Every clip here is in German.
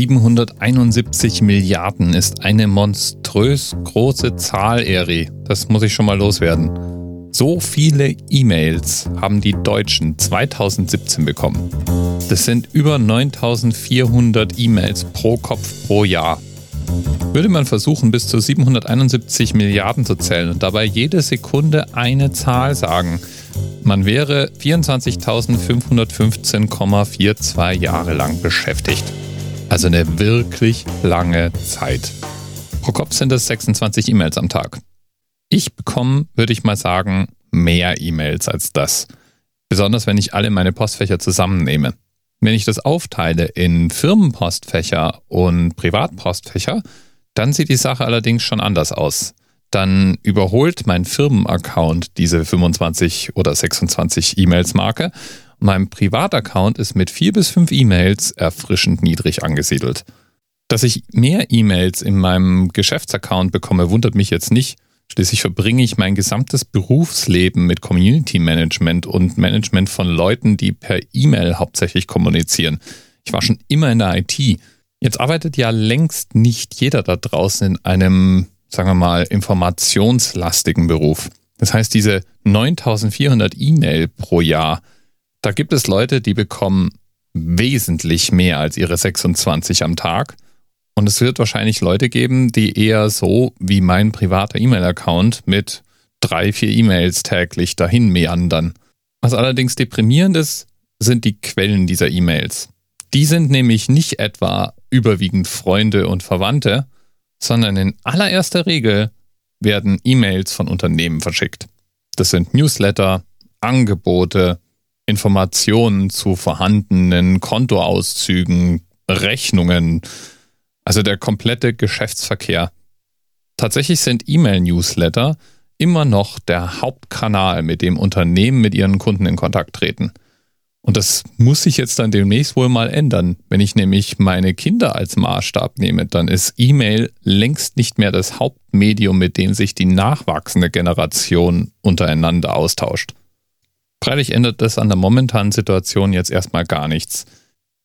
771 Milliarden ist eine monströs große Zahl, Eri. Das muss ich schon mal loswerden. So viele E-Mails haben die Deutschen 2017 bekommen. Das sind über 9400 E-Mails pro Kopf pro Jahr. Würde man versuchen, bis zu 771 Milliarden zu zählen und dabei jede Sekunde eine Zahl sagen, man wäre 24.515,42 Jahre lang beschäftigt. Also eine wirklich lange Zeit. Pro Kopf sind es 26 E-Mails am Tag. Ich bekomme, würde ich mal sagen, mehr E-Mails als das. Besonders wenn ich alle meine Postfächer zusammennehme. Wenn ich das aufteile in Firmenpostfächer und Privatpostfächer, dann sieht die Sache allerdings schon anders aus. Dann überholt mein Firmenaccount diese 25 oder 26 E-Mails-Marke mein Privataccount ist mit vier bis fünf E-Mails erfrischend niedrig angesiedelt. Dass ich mehr E-Mails in meinem Geschäftsaccount bekomme, wundert mich jetzt nicht. Schließlich verbringe ich mein gesamtes Berufsleben mit Community Management und Management von Leuten, die per E-Mail hauptsächlich kommunizieren. Ich war schon immer in der IT. Jetzt arbeitet ja längst nicht jeder da draußen in einem, sagen wir mal, informationslastigen Beruf. Das heißt, diese 9400 E-Mail pro Jahr, da gibt es Leute, die bekommen wesentlich mehr als ihre 26 am Tag. Und es wird wahrscheinlich Leute geben, die eher so wie mein privater E-Mail-Account mit drei, vier E-Mails täglich dahin meandern. Was allerdings deprimierend ist, sind die Quellen dieser E-Mails. Die sind nämlich nicht etwa überwiegend Freunde und Verwandte, sondern in allererster Regel werden E-Mails von Unternehmen verschickt. Das sind Newsletter, Angebote, Informationen zu vorhandenen Kontoauszügen, Rechnungen, also der komplette Geschäftsverkehr. Tatsächlich sind E-Mail-Newsletter immer noch der Hauptkanal, mit dem Unternehmen mit ihren Kunden in Kontakt treten. Und das muss sich jetzt dann demnächst wohl mal ändern. Wenn ich nämlich meine Kinder als Maßstab nehme, dann ist E-Mail längst nicht mehr das Hauptmedium, mit dem sich die nachwachsende Generation untereinander austauscht. Freilich ändert das an der momentanen Situation jetzt erstmal gar nichts.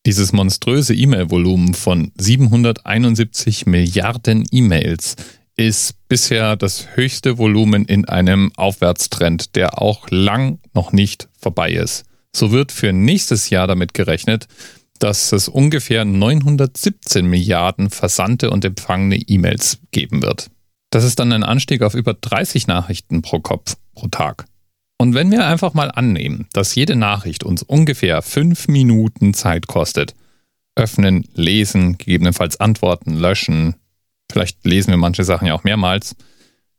Dieses monströse E-Mail-Volumen von 771 Milliarden E-Mails ist bisher das höchste Volumen in einem Aufwärtstrend, der auch lang noch nicht vorbei ist. So wird für nächstes Jahr damit gerechnet, dass es ungefähr 917 Milliarden versandte und empfangene E-Mails geben wird. Das ist dann ein Anstieg auf über 30 Nachrichten pro Kopf pro Tag. Und wenn wir einfach mal annehmen, dass jede Nachricht uns ungefähr fünf Minuten Zeit kostet, öffnen, lesen, gegebenenfalls antworten, löschen, vielleicht lesen wir manche Sachen ja auch mehrmals,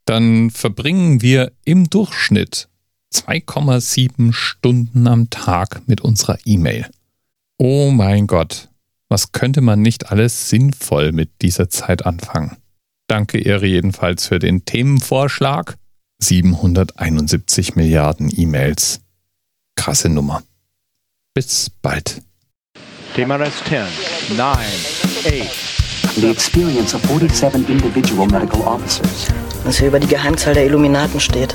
dann verbringen wir im Durchschnitt 2,7 Stunden am Tag mit unserer E-Mail. Oh mein Gott, was könnte man nicht alles sinnvoll mit dieser Zeit anfangen? Danke, Ehre, jedenfalls für den Themenvorschlag. 771 Milliarden E-Mails. Krasse Nummer. Bis bald. TMRS 10, 9, 8. The experience of 47 individual medical officers. Was hier über die Geheimzahl der Illuminaten steht.